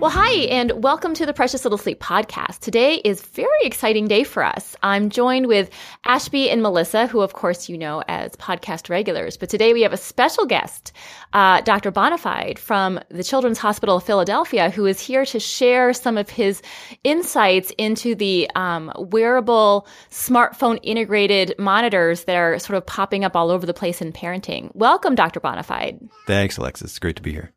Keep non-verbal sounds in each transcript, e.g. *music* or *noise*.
Well, hi, and welcome to the Precious Little Sleep podcast. Today is very exciting day for us. I'm joined with Ashby and Melissa, who, of course, you know as podcast regulars. But today we have a special guest, uh, Dr. Bonafide from the Children's Hospital of Philadelphia, who is here to share some of his insights into the um, wearable smartphone integrated monitors that are sort of popping up all over the place in parenting. Welcome, Dr. Bonafide. Thanks, Alexis. It's great to be here.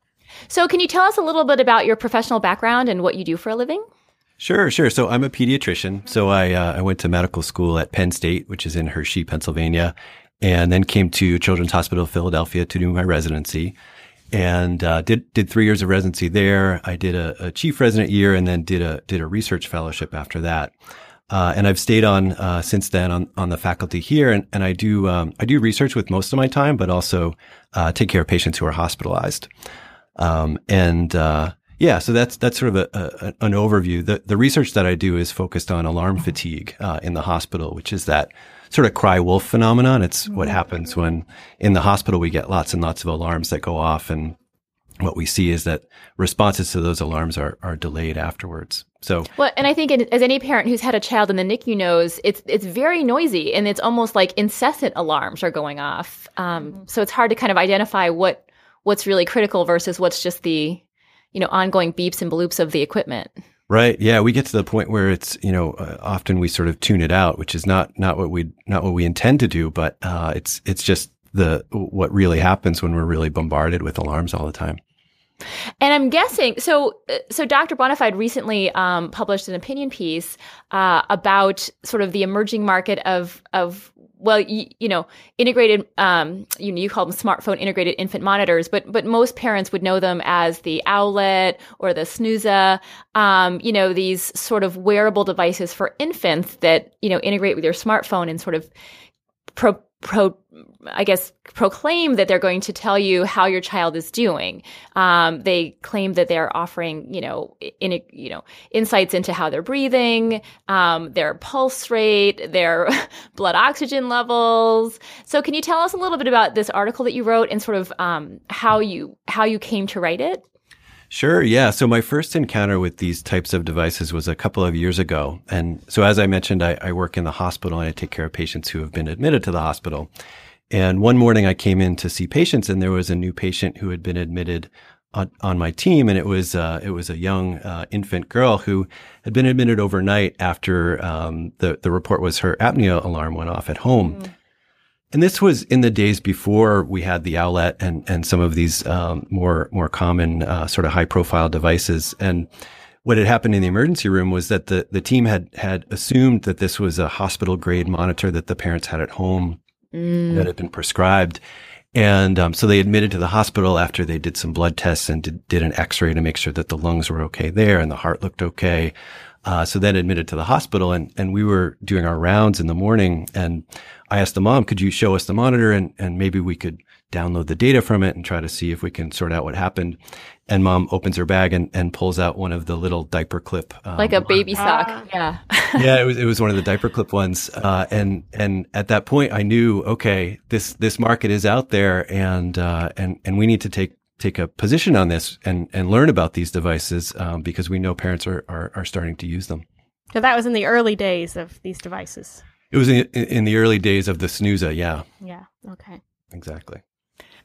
So, can you tell us a little bit about your professional background and what you do for a living? Sure, sure. So I'm a pediatrician. So I uh, I went to medical school at Penn State, which is in Hershey, Pennsylvania, and then came to Children's Hospital of Philadelphia to do my residency, and uh, did did three years of residency there. I did a, a, chief resident year, and then did a did a research fellowship after that. Uh, and I've stayed on uh, since then on, on the faculty here, and, and I do um, I do research with most of my time, but also uh, take care of patients who are hospitalized. Um, and, uh, yeah, so that's that's sort of a, a, an overview. The the research that I do is focused on alarm fatigue uh, in the hospital, which is that sort of cry wolf phenomenon. It's what mm-hmm. happens when in the hospital we get lots and lots of alarms that go off, and what we see is that responses to those alarms are are delayed afterwards. So well, and I think as any parent who's had a child in the NICU knows, it's it's very noisy, and it's almost like incessant alarms are going off. Um, mm-hmm. So it's hard to kind of identify what what's really critical versus what's just the you know ongoing beeps and bloops of the equipment right yeah we get to the point where it's you know uh, often we sort of tune it out which is not not what we not what we intend to do but uh, it's it's just the what really happens when we're really bombarded with alarms all the time and I'm guessing so. Uh, so Dr. Bonafide recently um, published an opinion piece uh, about sort of the emerging market of of well, you, you know, integrated, um, you know, you call them smartphone integrated infant monitors, but but most parents would know them as the Owlet or the Snuza, um, you know, these sort of wearable devices for infants that you know integrate with your smartphone and sort of pro pro I guess proclaim that they're going to tell you how your child is doing. Um, they claim that they're offering, you know, in you know insights into how they're breathing, um, their pulse rate, their *laughs* blood oxygen levels. So, can you tell us a little bit about this article that you wrote and sort of um, how you how you came to write it? Sure. Yeah. So my first encounter with these types of devices was a couple of years ago. And so, as I mentioned, I, I, work in the hospital and I take care of patients who have been admitted to the hospital. And one morning I came in to see patients and there was a new patient who had been admitted on, on my team. And it was, uh, it was a young, uh, infant girl who had been admitted overnight after, um, the, the report was her apnea alarm went off at home. Mm. And this was in the days before we had the Owlet and, and some of these um, more more common uh, sort of high profile devices. And what had happened in the emergency room was that the, the team had had assumed that this was a hospital grade monitor that the parents had at home mm. that had been prescribed. And um, so they admitted to the hospital after they did some blood tests and did, did an X-ray to make sure that the lungs were okay there and the heart looked okay. Uh, so then admitted to the hospital and, and we were doing our rounds in the morning and I asked the mom, could you show us the monitor and, and maybe we could download the data from it and try to see if we can sort out what happened. And mom opens her bag and, and pulls out one of the little diaper clip. Um, like a baby sock. Uh, yeah. *laughs* yeah. It was, it was one of the diaper clip ones. Uh, and, and at that point I knew, okay, this, this market is out there and, uh, and, and we need to take take a position on this and, and learn about these devices um, because we know parents are, are, are starting to use them. So that was in the early days of these devices. It was in, in the early days of the Snuza, yeah. Yeah. Okay. Exactly.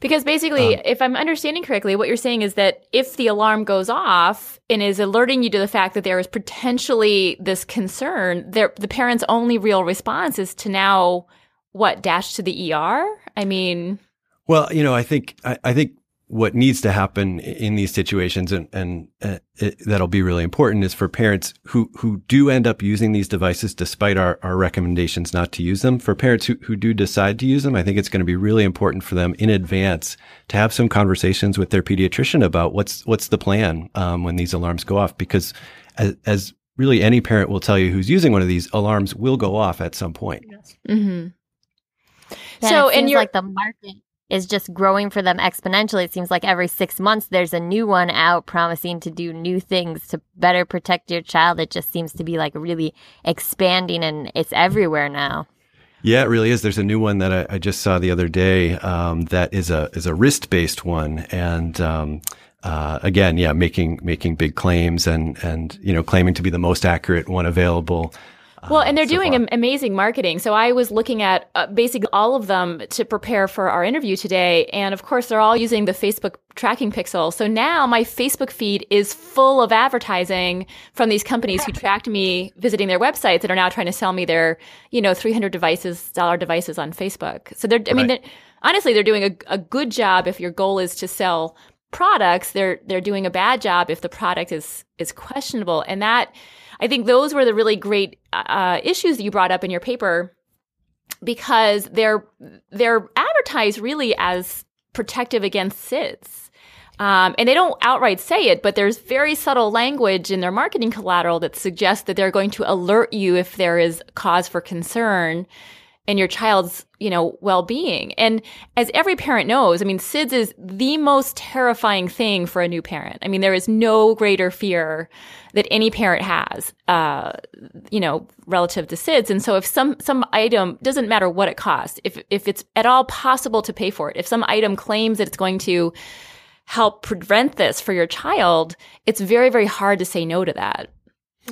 Because basically, um, if I'm understanding correctly, what you're saying is that if the alarm goes off and is alerting you to the fact that there is potentially this concern, the parent's only real response is to now what dash to the ER. I mean, well, you know, I think I, I think what needs to happen in these situations and, and uh, it, that'll be really important is for parents who, who do end up using these devices despite our, our recommendations not to use them. For parents who, who do decide to use them, I think it's going to be really important for them in advance to have some conversations with their pediatrician about what's, what's the plan, um, when these alarms go off. Because as, as, really any parent will tell you who's using one of these alarms will go off at some point. Yes. Mm-hmm. So, and you're like the market is just growing for them exponentially. It seems like every six months there's a new one out promising to do new things to better protect your child. It just seems to be like really expanding and it's everywhere now. Yeah, it really is. There's a new one that I, I just saw the other day um, that is a is a wrist based one, and um, uh, again, yeah, making making big claims and and you know claiming to be the most accurate one available. Well, and they're so doing am- amazing marketing. So I was looking at uh, basically all of them to prepare for our interview today. And of course, they're all using the Facebook tracking pixel. So now my Facebook feed is full of advertising from these companies who *laughs* tracked me visiting their websites and are now trying to sell me their, you know, 300 devices, dollar devices on Facebook. So they're, I mean, they're, honestly, they're doing a, a good job if your goal is to sell products. They're, they're doing a bad job if the product is, is questionable. And that, I think those were the really great uh, issues that you brought up in your paper because they're they're advertised really as protective against SIDS. Um, and they don't outright say it, but there's very subtle language in their marketing collateral that suggests that they're going to alert you if there is cause for concern in your child's, you know, well-being. And as every parent knows, I mean, SIDS is the most terrifying thing for a new parent. I mean, there is no greater fear that any parent has, uh, you know, relative to SIDS. And so if some, some item doesn't matter what it costs, if, if it's at all possible to pay for it, if some item claims that it's going to help prevent this for your child, it's very, very hard to say no to that.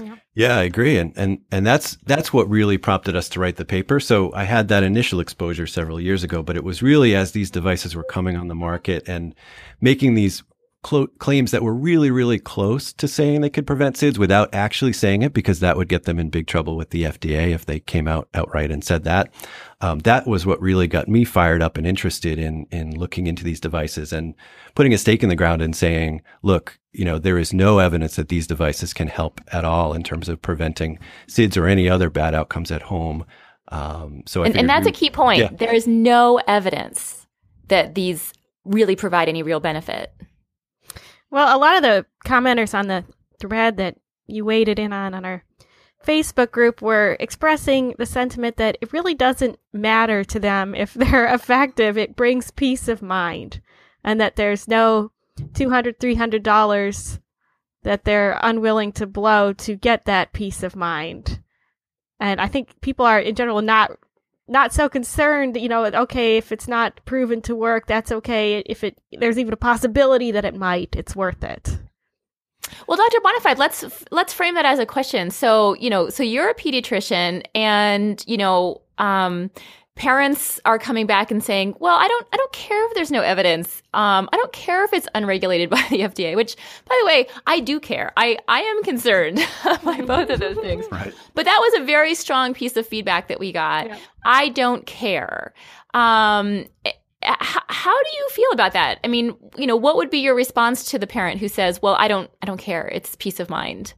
Yeah. yeah, I agree. And, and, and that's, that's what really prompted us to write the paper. So I had that initial exposure several years ago, but it was really as these devices were coming on the market and making these cl- claims that were really, really close to saying they could prevent SIDS without actually saying it, because that would get them in big trouble with the FDA if they came out outright and said that. Um, that was what really got me fired up and interested in in looking into these devices and putting a stake in the ground and saying, look, you know, there is no evidence that these devices can help at all in terms of preventing SIDS or any other bad outcomes at home. Um, so, and, and, that's a key point. Yeah. There is no evidence that these really provide any real benefit. Well, a lot of the commenters on the thread that you waded in on on our Facebook group were expressing the sentiment that it really doesn't matter to them if *laughs* they're effective. It brings peace of mind, and that there's no $200, $300 that they're unwilling to blow to get that peace of mind. And I think people are in general not not so concerned, you know, okay, if it's not proven to work, that's okay. If it there's even a possibility that it might, it's worth it. Well, Dr. Bonafide, let's let's frame that as a question. So, you know, so you're a pediatrician and, you know, um, parents are coming back and saying, "Well, I don't I don't care if there's no evidence. Um, I don't care if it's unregulated *laughs* by the FDA." Which, by the way, I do care. I I am concerned *laughs* by both of those things. Right. But that was a very strong piece of feedback that we got. Yeah. I don't care. Um, eh, how, how do you feel about that? I mean, you know, what would be your response to the parent who says, "Well, I don't I don't care. It's peace of mind."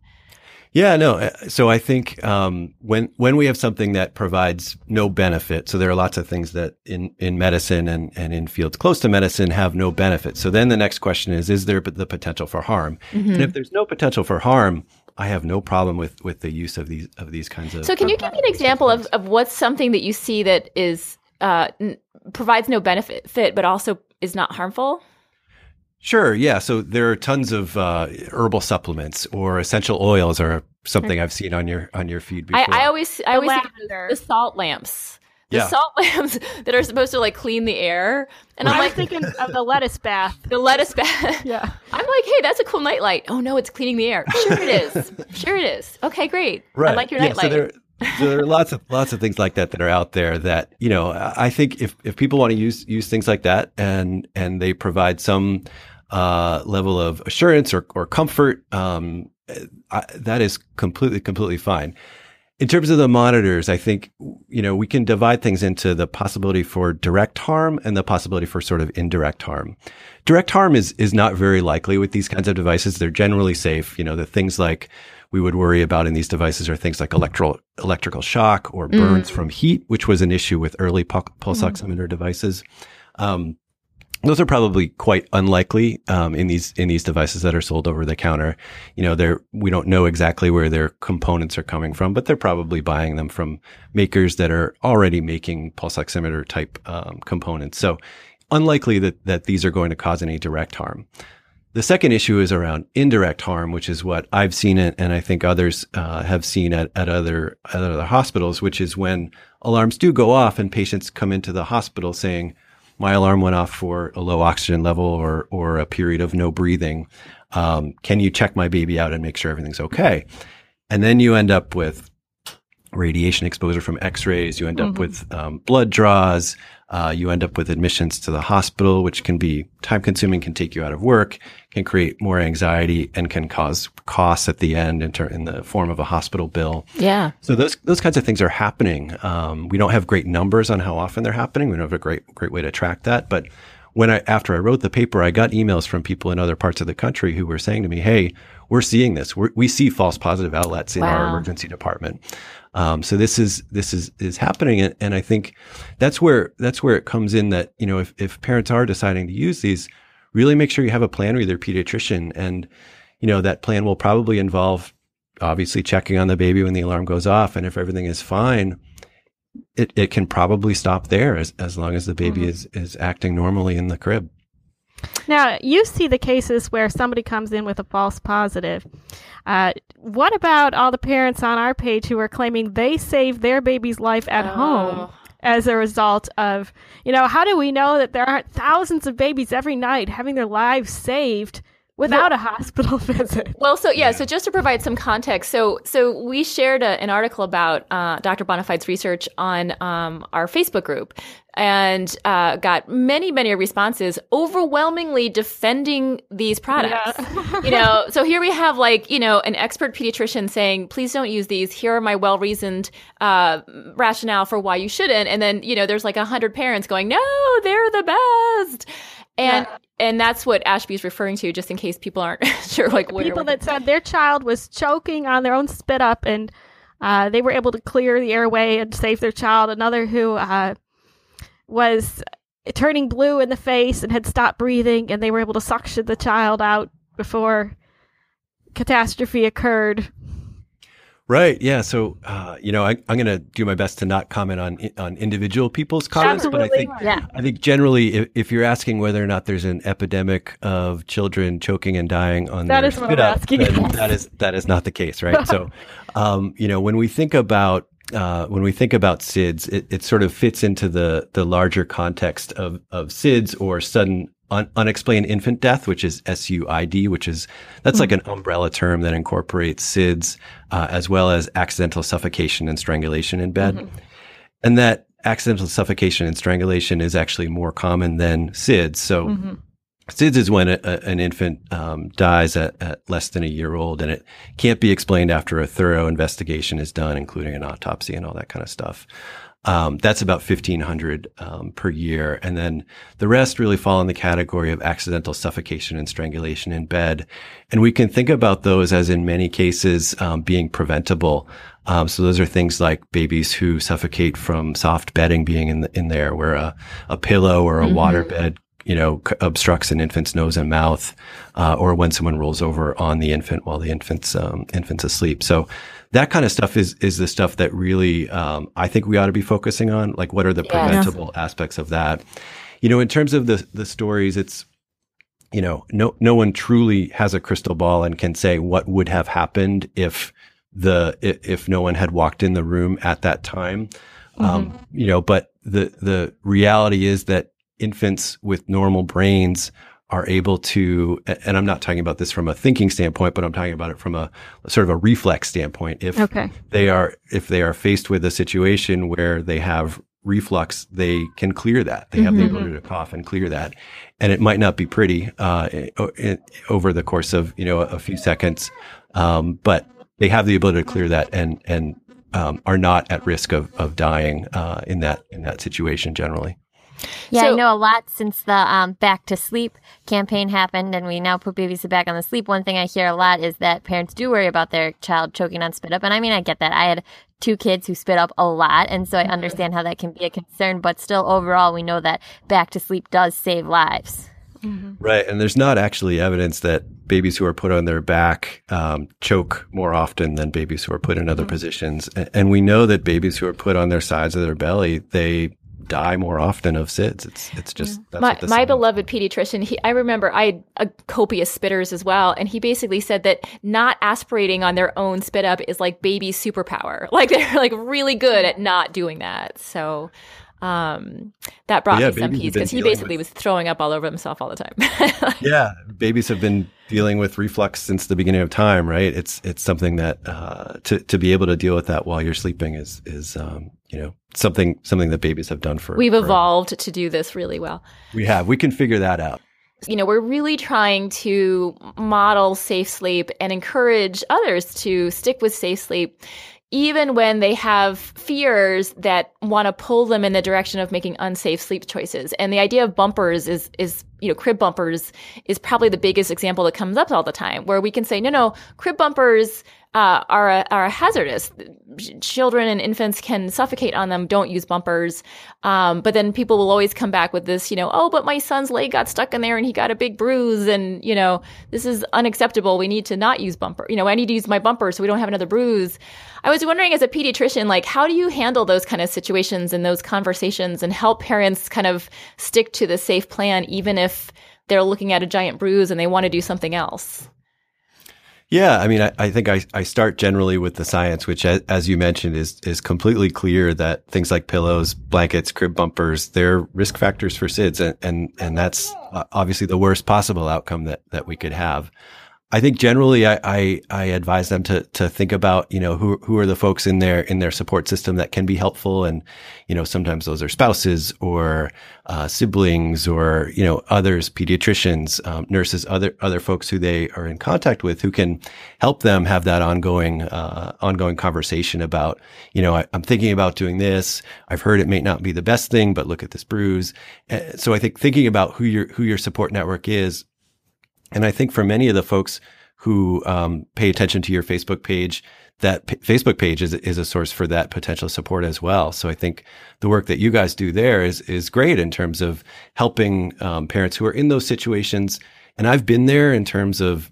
Yeah, no. Uh, so I think um, when when we have something that provides no benefit, so there are lots of things that in in medicine and and in fields close to medicine have no benefit. So then the next question is: Is there the potential for harm? Mm-hmm. And if there's no potential for harm, I have no problem with with the use of these of these kinds of. So can you give me an example of of what's something that you see that is uh, n- provides no benefit fit, but also is not harmful? Sure. Yeah. So there are tons of uh, herbal supplements or essential oils or something I've seen on your on your feed before. I, I always I always think the salt lamps. The yeah. salt *laughs* lamps that are supposed to like clean the air. And right. I'm like thinking of the lettuce bath. *laughs* The lettuce bath. yeah. *laughs* I'm like, hey, that's a cool nightlight. Oh no, it's cleaning the air. Sure it is. sure it is. Okay, great. Right. I like your yeah, nightlight. So there, so there are lots of lots of things like that that are out there that you know I think if if people want to use use things like that and and they provide some uh, level of assurance or, or comfort, um, I, that is completely, completely fine. In terms of the monitors, I think, you know, we can divide things into the possibility for direct harm and the possibility for sort of indirect harm. Direct harm is, is not very likely with these kinds of devices. They're generally safe. You know, the things like we would worry about in these devices are things like electrical, electrical shock or burns mm. from heat, which was an issue with early pulse mm. oximeter devices. Um, those are probably quite unlikely um, in these in these devices that are sold over the counter. You know, they're we don't know exactly where their components are coming from, but they're probably buying them from makers that are already making pulse oximeter type um, components. So, unlikely that that these are going to cause any direct harm. the second issue is around indirect harm, which is what I've seen it, and I think others uh, have seen at, at other at other hospitals, which is when alarms do go off and patients come into the hospital saying, "My alarm went off for a low oxygen level or or a period of no breathing. Um, can you check my baby out and make sure everything's okay?" And then you end up with radiation exposure from X-rays. You end up mm-hmm. with um, blood draws. Uh, you end up with admissions to the hospital, which can be time consuming, can take you out of work, can create more anxiety, and can cause costs at the end in, ter- in the form of a hospital bill. Yeah. So those those kinds of things are happening. Um, we don't have great numbers on how often they're happening. We don't have a great great way to track that, but when I after I wrote the paper, I got emails from people in other parts of the country who were saying to me, "Hey, we're seeing this. We're, we see false positive Owlets in wow. our emergency department." Um, so this is this is is happening, and, and I think that's where that's where it comes in that you know if if parents are deciding to use these, really make sure you have a plan with your pediatrician, and you know that plan will probably involve obviously checking on the baby when the alarm goes off, and if everything is fine, it, it can probably stop there as, as long as the baby mm-hmm. is, is acting normally in the crib. Now, you see the cases where somebody comes in with a false positive. Uh, what about all the parents on our page who are claiming they saved their baby's life at oh. home as a result of, you know, how do we know that there aren't thousands of babies every night having their lives saved without a hospital *laughs* visit. Well, so yeah, so just to provide some context, so so we shared a, an article about uh, Dr. Bonafide's research on um, our Facebook group, and uh, got many many responses, overwhelmingly defending these products. Yeah. *laughs* you know, so here we have like you know an expert pediatrician saying, please don't use these. Here are my well reasoned uh, rationale for why you shouldn't, and then you know there's like a hundred parents going, no, they're the best. And yeah. and that's what Ashby is referring to, just in case people aren't *laughs* sure. Like people that said their child was choking on their own spit up, and uh, they were able to clear the airway and save their child. Another who uh, was turning blue in the face and had stopped breathing, and they were able to suction the child out before catastrophe occurred. Right. Yeah. So, uh, you know, I, am going to do my best to not comment on on individual people's comments, Absolutely. but I think yeah. I think generally, if, if, you're asking whether or not there's an epidemic of children choking and dying on that their is what I'm up, asking. that is that is not the case, right? so, *laughs* um, you know, when we think about uh, when we think about SIDS, it, it sort of fits into the the larger context of of SIDS or sudden un- unexplained infant death, which is SUID, which is that's mm-hmm. like an umbrella term that incorporates SIDS uh, as well as accidental suffocation and strangulation in bed, mm-hmm. and that accidental suffocation and strangulation is actually more common than SIDS. So. Mm-hmm. SIDS is when a, a, an infant um, dies at, at, less than a year old, and it can't be explained after a thorough investigation is done, including an autopsy and all that kind of stuff. Um, that's about 1500 um, per year. And then the rest really fall in the category of accidental suffocation and strangulation in bed. And we can think about those as in many cases um, being preventable. Um, so those are things like babies who suffocate from soft bedding being in, the, in there where a, a pillow or a mm-hmm. water bed you know, c- obstructs an infant's nose and mouth, uh, or when someone rolls over on the infant while the infant's um, infant's asleep. So that kind of stuff is is the stuff that really um, I think we ought to be focusing on. Like, what are the preventable aspects of that? You know, in terms of the the stories, it's you know, no no one truly has a crystal ball and can say what would have happened if the if no one had walked in the room at that time. Mm-hmm. Um, you know, but the the reality is that infants with normal brains are able to, and I'm not talking about this from a thinking standpoint, but I'm talking about it from a, sort of a reflex standpoint. If okay. they are, if they are faced with a situation where they have reflux, they can clear that. They have mm-hmm. the ability to cough and clear that. And it might not be pretty, uh, over the course of, you know, a few seconds. Um, but they have the ability to clear that and, and, um, are not at risk of, of dying, uh, in that, in that situation generally. Yeah, so, I know a lot since the um, Back to Sleep campaign happened and we now put babies back on the sleep. One thing I hear a lot is that parents do worry about their child choking on spit up. And I mean, I get that. I had two kids who spit up a lot. And so I mm-hmm. understand how that can be a concern. But still, overall, we know that Back to Sleep does save lives. Mm-hmm. Right. And there's not actually evidence that babies who are put on their back um, choke more often than babies who are put in other mm-hmm. positions. And we know that babies who are put on their sides of their belly, they die more often of SIDS. It's it's just that's my what my beloved pediatrician. He, I remember I had a copious spitters as well, and he basically said that not aspirating on their own spit up is like baby superpower. *laughs* Like they're like really good at not doing that. So um, that brought Yeah, me some peace because he basically was throwing up all over himself all the time. *laughs* Yeah, babies have been dealing with reflux since the beginning of time, right? It's it's something that uh, to to be able to deal with that while you're sleeping is is um, you know something something that babies have done for. We've forever. evolved to do this really well. We have. We can figure that out. you know, we're really trying to model safe sleep and encourage others to stick with safe sleep, even when they have fears that want to pull them in the direction of making unsafe sleep choices. And the idea of bumpers is, is, you know, crib bumpers is probably the biggest example that comes up all the time, where we can say, no, no, crib bumpers uh, are a, are hazardous. Children and infants can suffocate on them. Don't use bumpers. Um, but then people will always come back with this, you know, oh, but my son's leg got stuck in there and he got a big bruise, and you know, this is unacceptable. We need to not use bumper. You know, I need to use my bumper so we don't have another bruise. I was wondering, as a pediatrician, like, how do you handle those kind of situations and those conversations and help parents kind of stick to the safe plan, even if they're looking at a giant bruise and they want to do something else? Yeah, I mean, I, I think I, I start generally with the science, which, as, as you mentioned, is is completely clear that things like pillows, blankets, crib bumpers, they're risk factors for SIDS, and and, and that's uh, obviously the worst possible outcome that that we could have. I think generally I, I, I advise them to, to think about, you know, who, who are the folks in their, in their support system that can be helpful. And, you know, sometimes those are spouses or, uh, siblings or, you know, others, pediatricians, um, nurses, other, other folks who they are in contact with who can help them have that ongoing, uh, ongoing conversation about, you know, I, I'm thinking about doing this. I've heard it may not be the best thing, but look at this bruise. Uh, so I think thinking about who your, who your support network is and I think for many of the folks who um, pay attention to your Facebook page, that p- Facebook page is, is a source for that potential support as well. So I think the work that you guys do there is is great in terms of helping um, parents who are in those situations. And I've been there in terms of,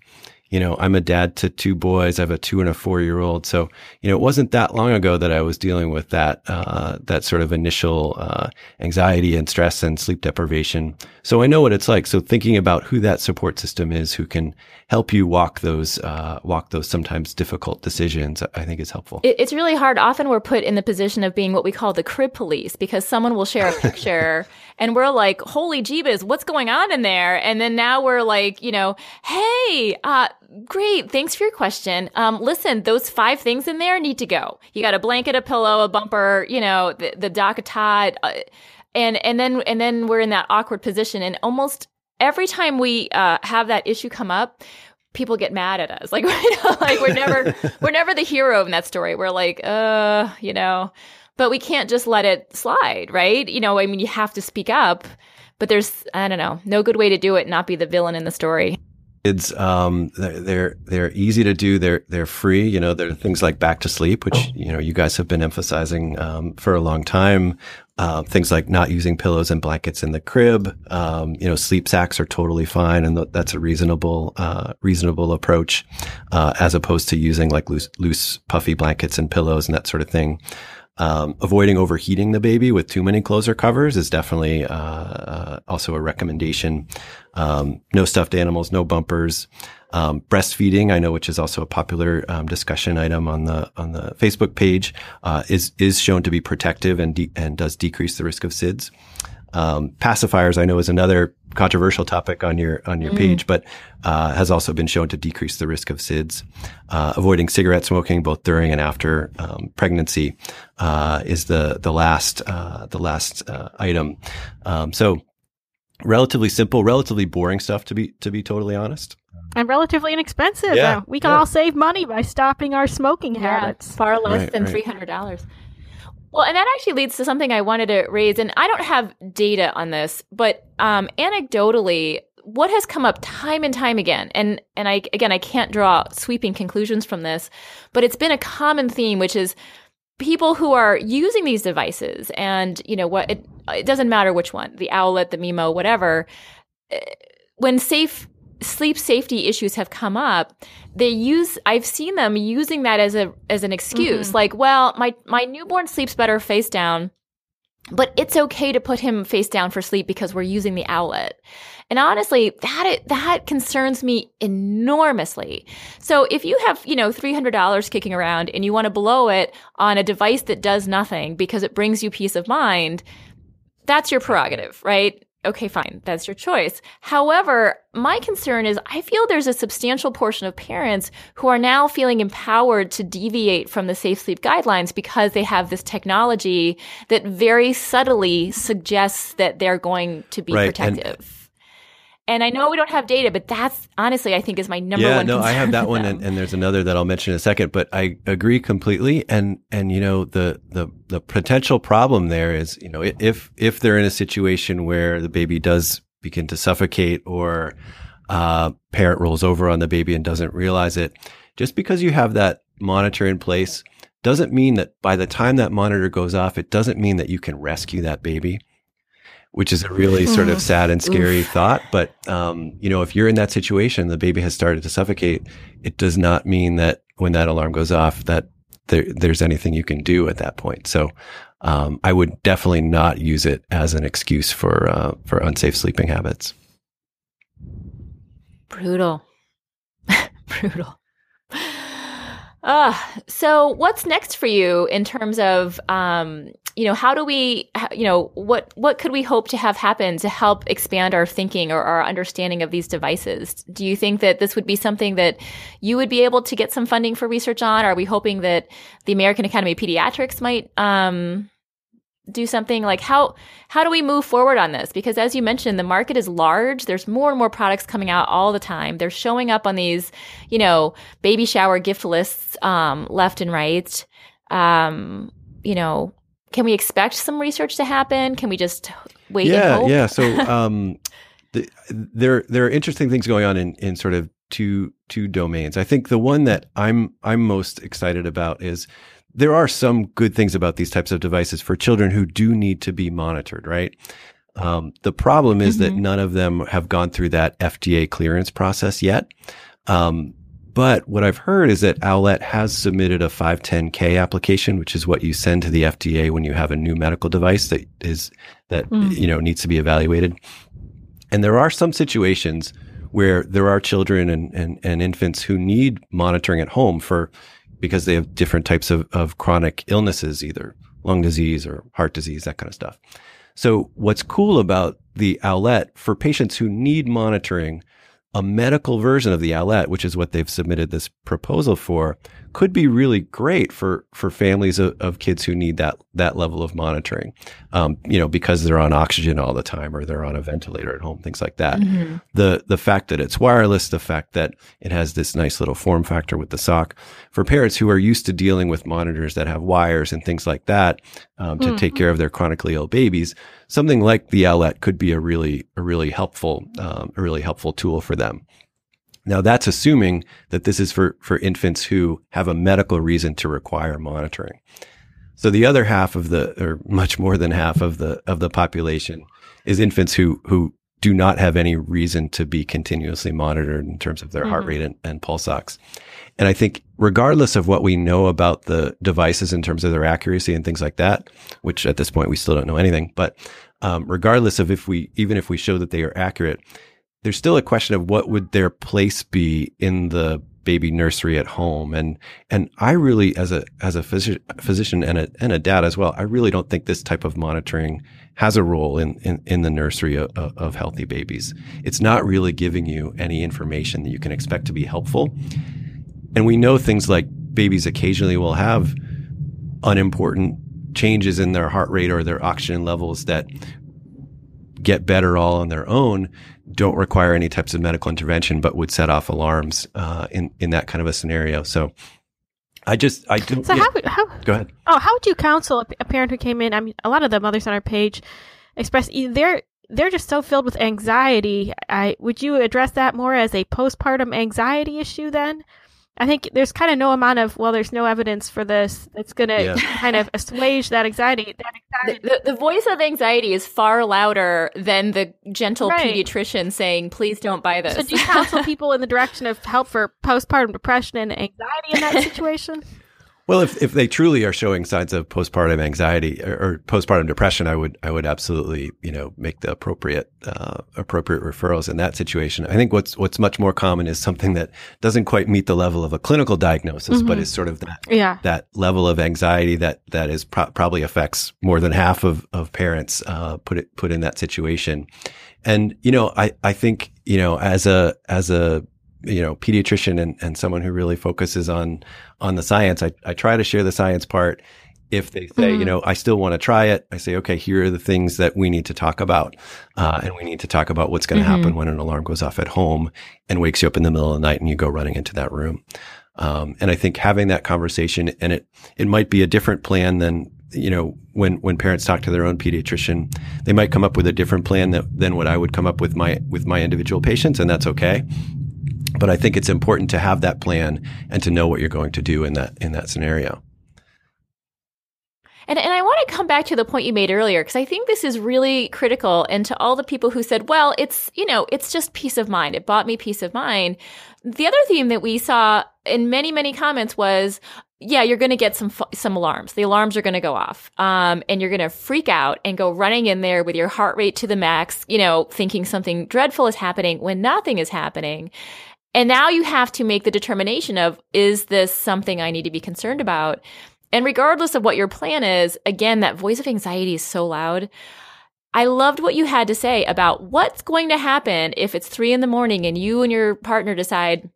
you know, I'm a dad to two boys. I have a two and a four year old. So, you know, it wasn't that long ago that I was dealing with that, uh, that sort of initial, uh, anxiety and stress and sleep deprivation. So I know what it's like. So thinking about who that support system is who can help you walk those, uh, walk those sometimes difficult decisions, I think is helpful. It's really hard. Often we're put in the position of being what we call the crib police because someone will share a picture *laughs* and we're like, holy jeebus, what's going on in there? And then now we're like, you know, hey, uh, great. Thanks for your question. Um, listen, those five things in there need to go. You got a blanket, a pillow, a bumper, you know, the, the Todd, uh, and, and then, and then we're in that awkward position. And almost every time we, uh, have that issue come up, people get mad at us. *laughs* Like, you know, like we're never, we're never the hero in that story. We're like, uh, you know, but we can't just let it slide, right? You know, I mean, you have to speak up, but there's, I don't know, no good way to do it, and not be the villain in the story. Kids, um, they're, they're they're easy to do. They're they're free. You know, there are things like back to sleep, which you know you guys have been emphasizing um, for a long time. Uh, things like not using pillows and blankets in the crib. Um, you know, sleep sacks are totally fine, and th- that's a reasonable uh, reasonable approach, uh, as opposed to using like loose loose puffy blankets and pillows and that sort of thing. Um, avoiding overheating the baby with too many clothes or covers is definitely uh, uh, also a recommendation. Um, no stuffed animals, no bumpers. Um, breastfeeding, I know, which is also a popular um, discussion item on the on the Facebook page, uh, is is shown to be protective and de- and does decrease the risk of SIDS. Um, pacifiers, I know, is another controversial topic on your on your page, but uh, has also been shown to decrease the risk of SIDS. Uh, avoiding cigarette smoking both during and after um, pregnancy uh, is the the last uh, the last uh, item. Um, so relatively simple, relatively boring stuff to be to be totally honest. And relatively inexpensive. Yeah, Uh, we can yeah. all save money by stopping our smoking habits. far less Right, than right. three hundred dollars. Well, and that actually leads to something I wanted to raise, and I don't have data on this, but um, anecdotally, what has come up time and time again, and and I again I can't draw sweeping conclusions from this, but it's been a common theme, which is people who are using these devices, and you know what, it, it doesn't matter which one, the Owlet, the Mimo, whatever. eh, When safe sleep safety issues have come up, they use I've seen them using that as a as an excuse. Mm-hmm. Like, well, my my newborn sleeps better face down. but it's okay to put him face down for sleep because we're using the Owlet. And honestly, that that concerns me enormously. So if you have, you know, $300 kicking around and you want to blow it on a device that does nothing because it brings you peace of mind, that's your prerogative, right? Okay, fine, that's your choice. However, my concern is I feel there's a substantial portion of parents who are now feeling empowered to deviate from the safe sleep guidelines because they have this technology that very subtly suggests that they're going to be Right, protective. And, I know we don't have data, but that's honestly, I think, is my number yeah, one. no, I have that one, and, and there's another that I'll mention in a second. But I agree completely, and and you know the the the potential problem there is you know if if they're in a situation where the baby does begin to suffocate or uh, parent rolls over on the baby and doesn't realize it, just because you have that monitor in place doesn't mean that by the time that monitor goes off, it doesn't mean that you can rescue that baby which is a really sort of sad and scary thought. But um, you know, if you're in that situation, the baby has started to suffocate. It does not mean that when that alarm goes off, that there, there's anything you can do at that point. So um, I would definitely not use it as an excuse for uh, for unsafe sleeping habits. Brutal. *laughs* Brutal. Uh, so what's next for you in terms of um, you know, how do we you know, what what could we hope to have happen to help expand our thinking or our understanding of these devices? Do you think that this would be something that you would be able to get some funding for research on? Are we hoping that the American Academy of Pediatrics might um do something like how how do we move forward on this because as you mentioned the market is large there's more and more products coming out all the time they're showing up on these you know baby shower gift lists um, left and right um, you know can we expect some research to happen can we just wait and yeah, hope? yeah. So *laughs* um, the, there there are interesting things going on in in sort of two two domains. I think the one that I'm I'm most excited about is there are some good things about these types of devices for children who do need to be monitored, right? Um, the problem is that Mhm. none of them have gone through that FDA clearance process yet. Um, but what I've heard is that Owlet has submitted a 510K application, which is what you send to the FDA when you have a new medical device that is that Mm. you know needs to be evaluated. And there are some situations where there are children and, and, and infants who need monitoring at home for because they have different types of, of chronic illnesses, either lung disease or heart disease, that kind of stuff. So what's cool about the Owlet for patients who need monitoring, a medical version of the Owlet, which is what they've submitted this proposal for, could be really great for for families of, of kids who need that that level of monitoring. Um, you know, because they're on oxygen all the time or they're on a ventilator at home, things like that. Mhm. The the fact that it's wireless, the fact that it has this nice little form factor with the sock, for parents who are used to dealing with monitors that have wires and things like that um, to take care of their chronically ill babies, something like the Owlet could be a really a really helpful um, a really helpful tool for them. Now that's assuming that this is for for infants who have a medical reason to require monitoring. So the other half of the, or much more than half of the of the population, is infants who who do not have any reason to be continuously monitored in terms of their heart Mhm. rate and, and pulse ox. And I think regardless of what we know about the devices in terms of their accuracy and things like that, which at this point we still don't know anything, but um, regardless of if we even if we show that they are accurate, there's still a question of what would their place be in the baby nursery at home. And and I really as a as a physician, and a and a dad as well I really don't think this type of monitoring has a role in in, in the nursery of, of healthy babies. It's not really giving you any information that you can expect to be helpful. And we know things like babies occasionally will have unimportant changes in their heart rate or their oxygen levels that get better all on their own don't require any types of medical intervention, but would set off alarms uh, in in that kind of a scenario. So, I just I do. So yeah, how, would- how go ahead. oh how would you counsel a, a parent who came in? I mean, a lot of the mothers on our page express they're they're just so filled with anxiety. I would you address that more as a postpartum anxiety issue then? I think there's kind of no amount of well, there's no evidence for this that's going to Yeah. *laughs* kind of assuage that anxiety. That The, the, the voice of anxiety is far louder than the gentle Right. pediatrician saying, "Please don't buy this." So do you counsel *laughs* people in the direction of help for postpartum depression and anxiety in that situation? *laughs* Well, if, if they truly are showing signs of postpartum anxiety or, or postpartum depression, I would I would absolutely you know make the appropriate uh, appropriate referrals in that situation. I think what's what's much more common is something that doesn't quite meet the level of a clinical diagnosis, mm-hmm. but is sort of that yeah. that level of anxiety that that is pro- probably affects more than half of of parents uh, put it put in that situation. And you know, I I think you know as a as a you know, pediatrician and, and someone who really focuses on, on the science, I, I try to share the science part. If they say, mm-hmm. you know, I still want to try it, I say, okay, here are the things that we need to talk about. Uh, and we need to talk about what's going to mm-hmm. happen when an alarm goes off at home and wakes you up in the middle of the night and you go running into that room. Um, and I think having that conversation and it, it might be a different plan than, you know, when, when parents talk to their own pediatrician, they might come up with a different plan that, than what I would come up with my, with my individual patients. And that's okay. But I think it's important to have that plan and to know what you're going to do in that in that scenario. And, and I want to come back to the point you made earlier because I think this is really critical. And to all the people who said, well, it's, you know, it's just peace of mind. It bought me peace of mind. The other theme that we saw in many, many comments was, yeah, you're going to get some some alarms. The alarms are going to go off, um, and you're going to freak out and go running in there with your heart rate to the max, you know, thinking something dreadful is happening when nothing is happening. And now you have to make the determination of, is this something I need to be concerned about? And regardless of what your plan is, again, that voice of anxiety is so loud. I loved what you had to say about what's going to happen if it's three in the morning and you and your partner decide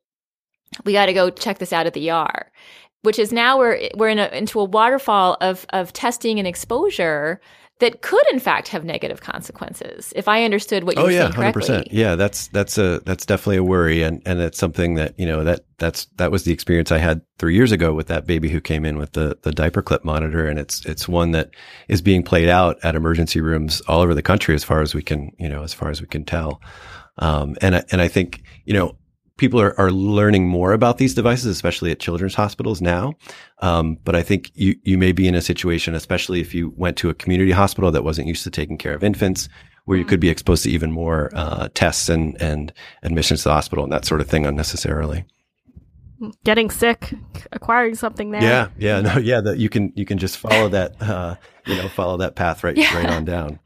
we got to go check this out at the ER, which is now we're we're in a, into a waterfall of of testing and exposure that could in fact have negative consequences if i understood what you oh, yeah, saying correctly 100%. yeah that's that's a that's definitely a worry and and it's something that you know that that's that was the experience i had three years ago with that baby who came in with the the diaper clip monitor and it's it's one that is being played out at emergency rooms all over the country as far as we can you know as far as we can tell um, and and I think you know people are, are learning more about these devices, especially at children's hospitals now. Um, but I think you, you may be in a situation, especially if you went to a community hospital that wasn't used to taking care of infants, where you mm-hmm. could be exposed to even more uh, tests and, and admissions to the hospital and that sort of thing unnecessarily. Getting sick, acquiring something there. Yeah, yeah, no, *laughs* yeah. That you can you can just follow that, uh, you know, follow that path right *laughs* yeah. right on down.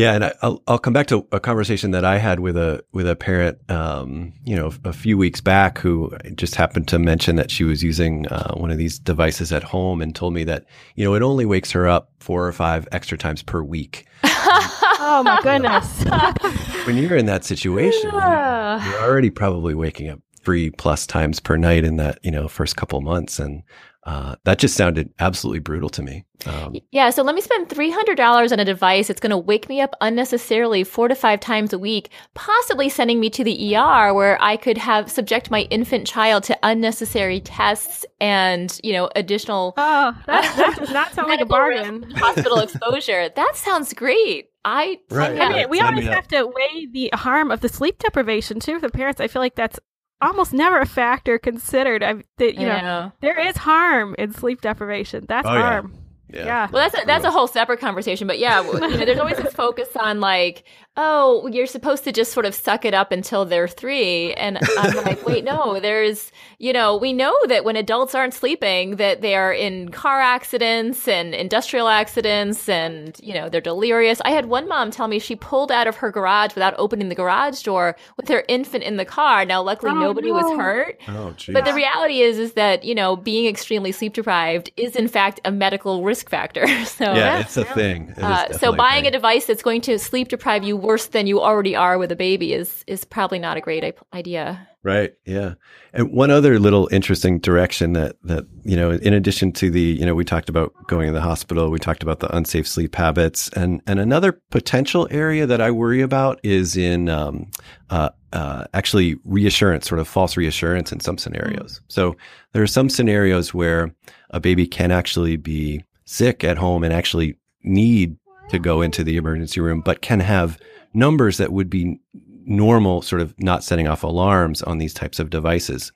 Yeah, and I, will I'll come back to a conversation that I had with a with a parent, um, you know, a few weeks back who just happened to mention that she was using uh, one of these devices at home and told me that you know it only wakes her up four or five extra times per week. *laughs* oh my goodness! *laughs* when you're in that situation, yeah. you're already probably waking up three plus times per night in that you know first couple months, and uh, that just sounded absolutely brutal to me. Um, yeah, so let me spend $300 on a device that's going to wake me up unnecessarily four to five times a week, possibly sending me to the ER where I could have subject my infant child to unnecessary tests and, you know, additional. Oh, that, that does not sound like a bargain. *laughs* Hospital exposure. That sounds great. I, right. I mean, we always have to weigh the harm of the sleep deprivation too. For parents, I feel like that's almost never a factor considered. I, that you know, know, there is harm in sleep deprivation. That's oh, harm. Yeah. Yeah. yeah. Well, that's a, that's a whole separate conversation. But yeah, *laughs* you know, there's always this focus on like, oh, you're supposed to just sort of suck it up until they're three. And I'm like, wait, no, *laughs* there's, you know, we know that when adults aren't sleeping, that they are in car accidents and industrial accidents and, you know, they're delirious. I had one mom tell me she pulled out of her garage without opening the garage door with her infant in the car. Now, luckily, oh, nobody no. was hurt. Oh, but the reality is, is that, you know, being extremely sleep deprived is in fact a medical risk factor. *laughs* so, yeah, yeah. it's a thing. Uh, so buying a, a device that's going to sleep deprive you worse than you already are with a baby is is probably not a great idea. Right. Yeah. And one other little interesting direction that that you know, in addition to the you know, we talked about going to the hospital, we talked about the unsafe sleep habits, and and another potential area that I worry about is in um, uh, uh, actually reassurance, sort of false reassurance in some scenarios. Mm-hmm. So there are some scenarios where a baby can actually be sick at home and actually need to go into the emergency room, but can have numbers that would be normal, sort of not setting off alarms on these types of devices.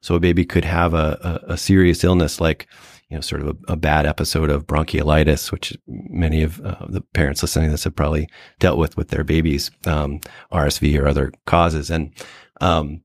So a baby could have a, a, a serious illness like, you know, sort of a, a, bad episode of bronchiolitis, which many of uh, the parents listening to this have probably dealt with with their babies, um, RSV or other causes. And, um,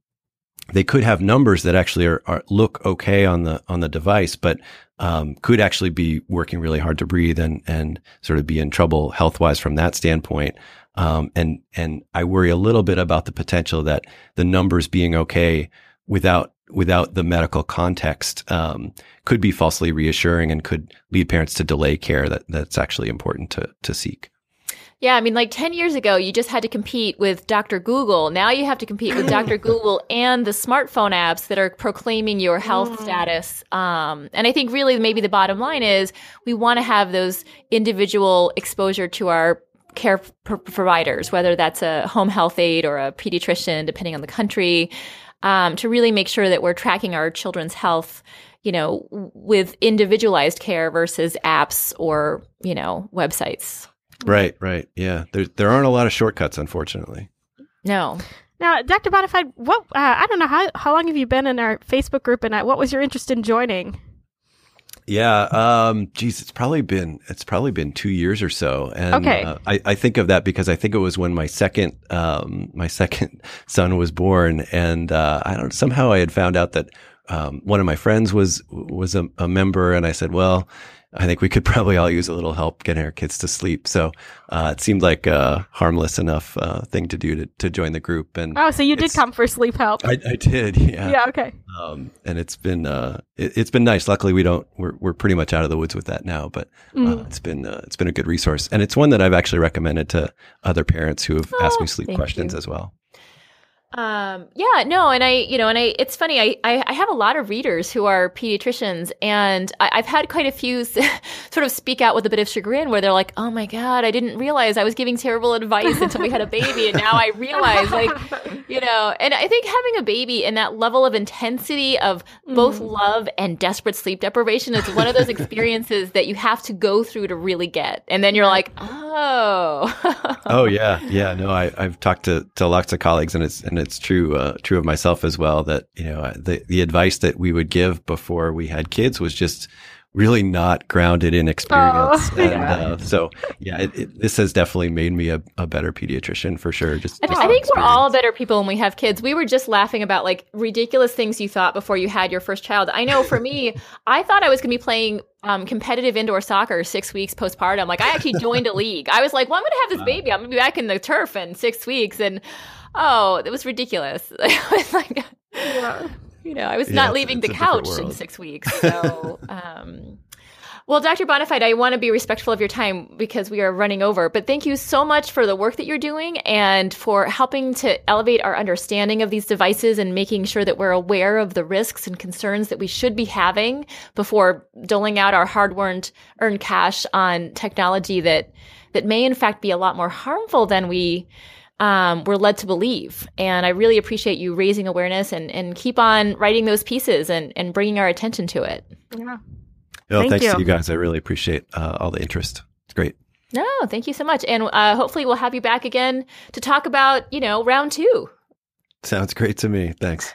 they could have numbers that actually are, are look okay on the on the device, but um, could actually be working really hard to breathe and and sort of be in trouble health wise from that standpoint. Um, and and I worry a little bit about the potential that the numbers being okay without without the medical context um, could be falsely reassuring and could lead parents to delay care that that's actually important to to seek. Yeah, I mean, like 10 years ago, you just had to compete with Dr. Google. Now you have to compete with Dr. *laughs* Google and the smartphone apps that are proclaiming your health status. Um, and I think really maybe the bottom line is we want to have those individual exposure to our care pr- providers, whether that's a home health aide or a pediatrician, depending on the country, um, to really make sure that we're tracking our children's health you know, with individualized care versus apps or, you know, websites. Right, right. Yeah. There there aren't a lot of shortcuts, unfortunately. No. Now, Dr. Bonafide, what uh, I don't know how how long have you been in our Facebook group, and uh, what was your interest in joining? Yeah, um, geez, it's probably been it's probably been two years or so, and okay. uh, I, I think of that because I think it was when my second um, my *laughs* second son was born, and uh, I don't somehow I had found out that um, one of my friends was was a, a member, and I said, well, I think we could *laughs* probably all use a little help getting our kids to sleep. So uh, it seemed like a harmless enough uh, thing to do to, to join the group. And oh, so you did come for sleep help? I, I did. *laughs* Yeah. Yeah. Okay. Um, and it's been uh, it, has been nice. Luckily, we don't we're we're pretty much out of the woods with that now. But mm. it's been uh, it's been a good resource, and it's one that I've actually recommended to other parents who have oh, asked me sleep questions you. as well. Um, yeah, no, and I, you know, and I, it's funny, I, I, I have a lot of readers who are pediatricians, and I, have had quite a few *laughs* sort of speak out with a bit of chagrin where they're like, oh my God, I didn't realize I was giving terrible advice until we had a baby, and now I realize, like, *laughs* you know, and I think having a baby and that level of intensity of both mm. love and desperate sleep deprivation is one of those experiences that you have to go through to really get. And then you're like, oh. oh, *laughs* yeah. Yeah. No, I, I've talked to, to lots of colleagues, and it's, and and it's true uh, true of myself as well that you know the the advice that we would give before we had kids was just really not grounded in experience. Oh, *laughs* and, yeah. uh, so yeah, it, it, this has definitely made me a, a better pediatrician for sure. Just, I, just I think experience. we're all better people when we have kids. We were just laughing about like ridiculous things you thought before you had your first child. I know for me, *laughs* I thought I was going to be playing um, competitive indoor soccer six weeks postpartum. Like I actually joined a *laughs* league. I was like, well, I'm going to have this baby. I'm going to be back in the turf in six weeks. And oh, it was ridiculous. *laughs* I was like, yeah. you know, I was yeah, not leaving the couch in six *laughs* weeks. So, um, well, Dr. Bonafide, I want to be respectful of your time because we are running over, but thank you so much for the work that you're doing and for helping to elevate our understanding of these devices and making sure that we're aware of the risks and concerns that we should be having before doling out our hard-earned earned cash on technology that that may in fact be a lot more harmful than we um, we're led to believe. And I really appreciate you raising awareness and, and keep on writing those pieces and, and bringing our attention to it. Yeah. Well, Thank thanks you. to you guys. I really appreciate uh, all the interest. It's great. No, thank you so much. And uh, hopefully we'll have you back again to talk about, you know, round two. Sounds great to me. Thanks.